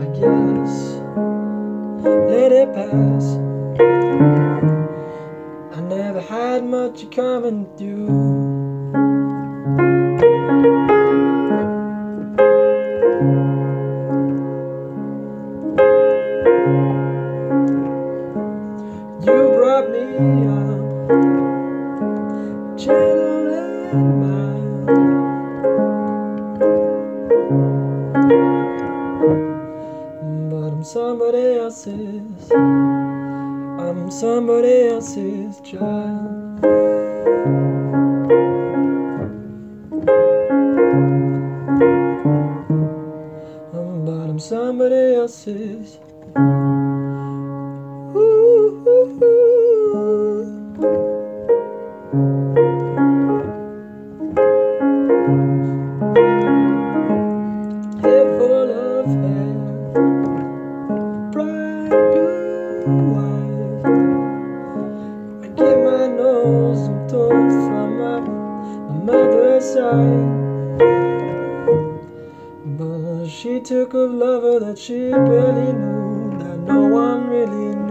I guess. Let it pass. I never had much coming through. You brought me up, gentle. But I'm somebody else's. I'm somebody else's child. Um, But I'm somebody else's. Head full of told from my, my mother's side. But she took a lover that she barely knew, that no one really knew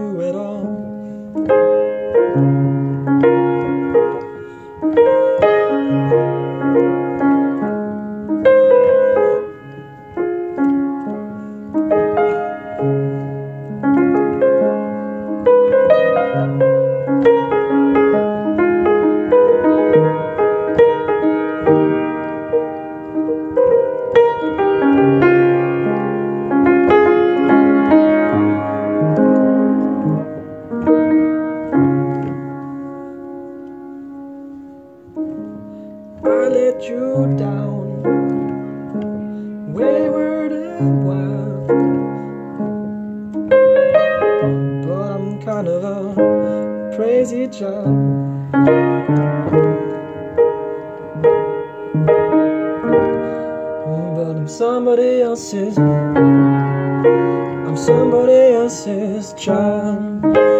let you down, wayward and wild. But I'm kind of a crazy child. But I'm somebody else's. I'm somebody else's child.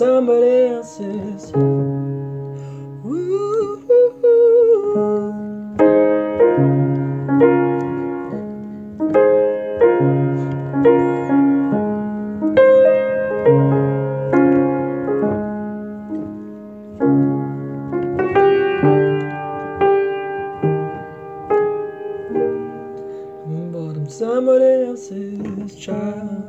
Somebody else's. Somebody else's child.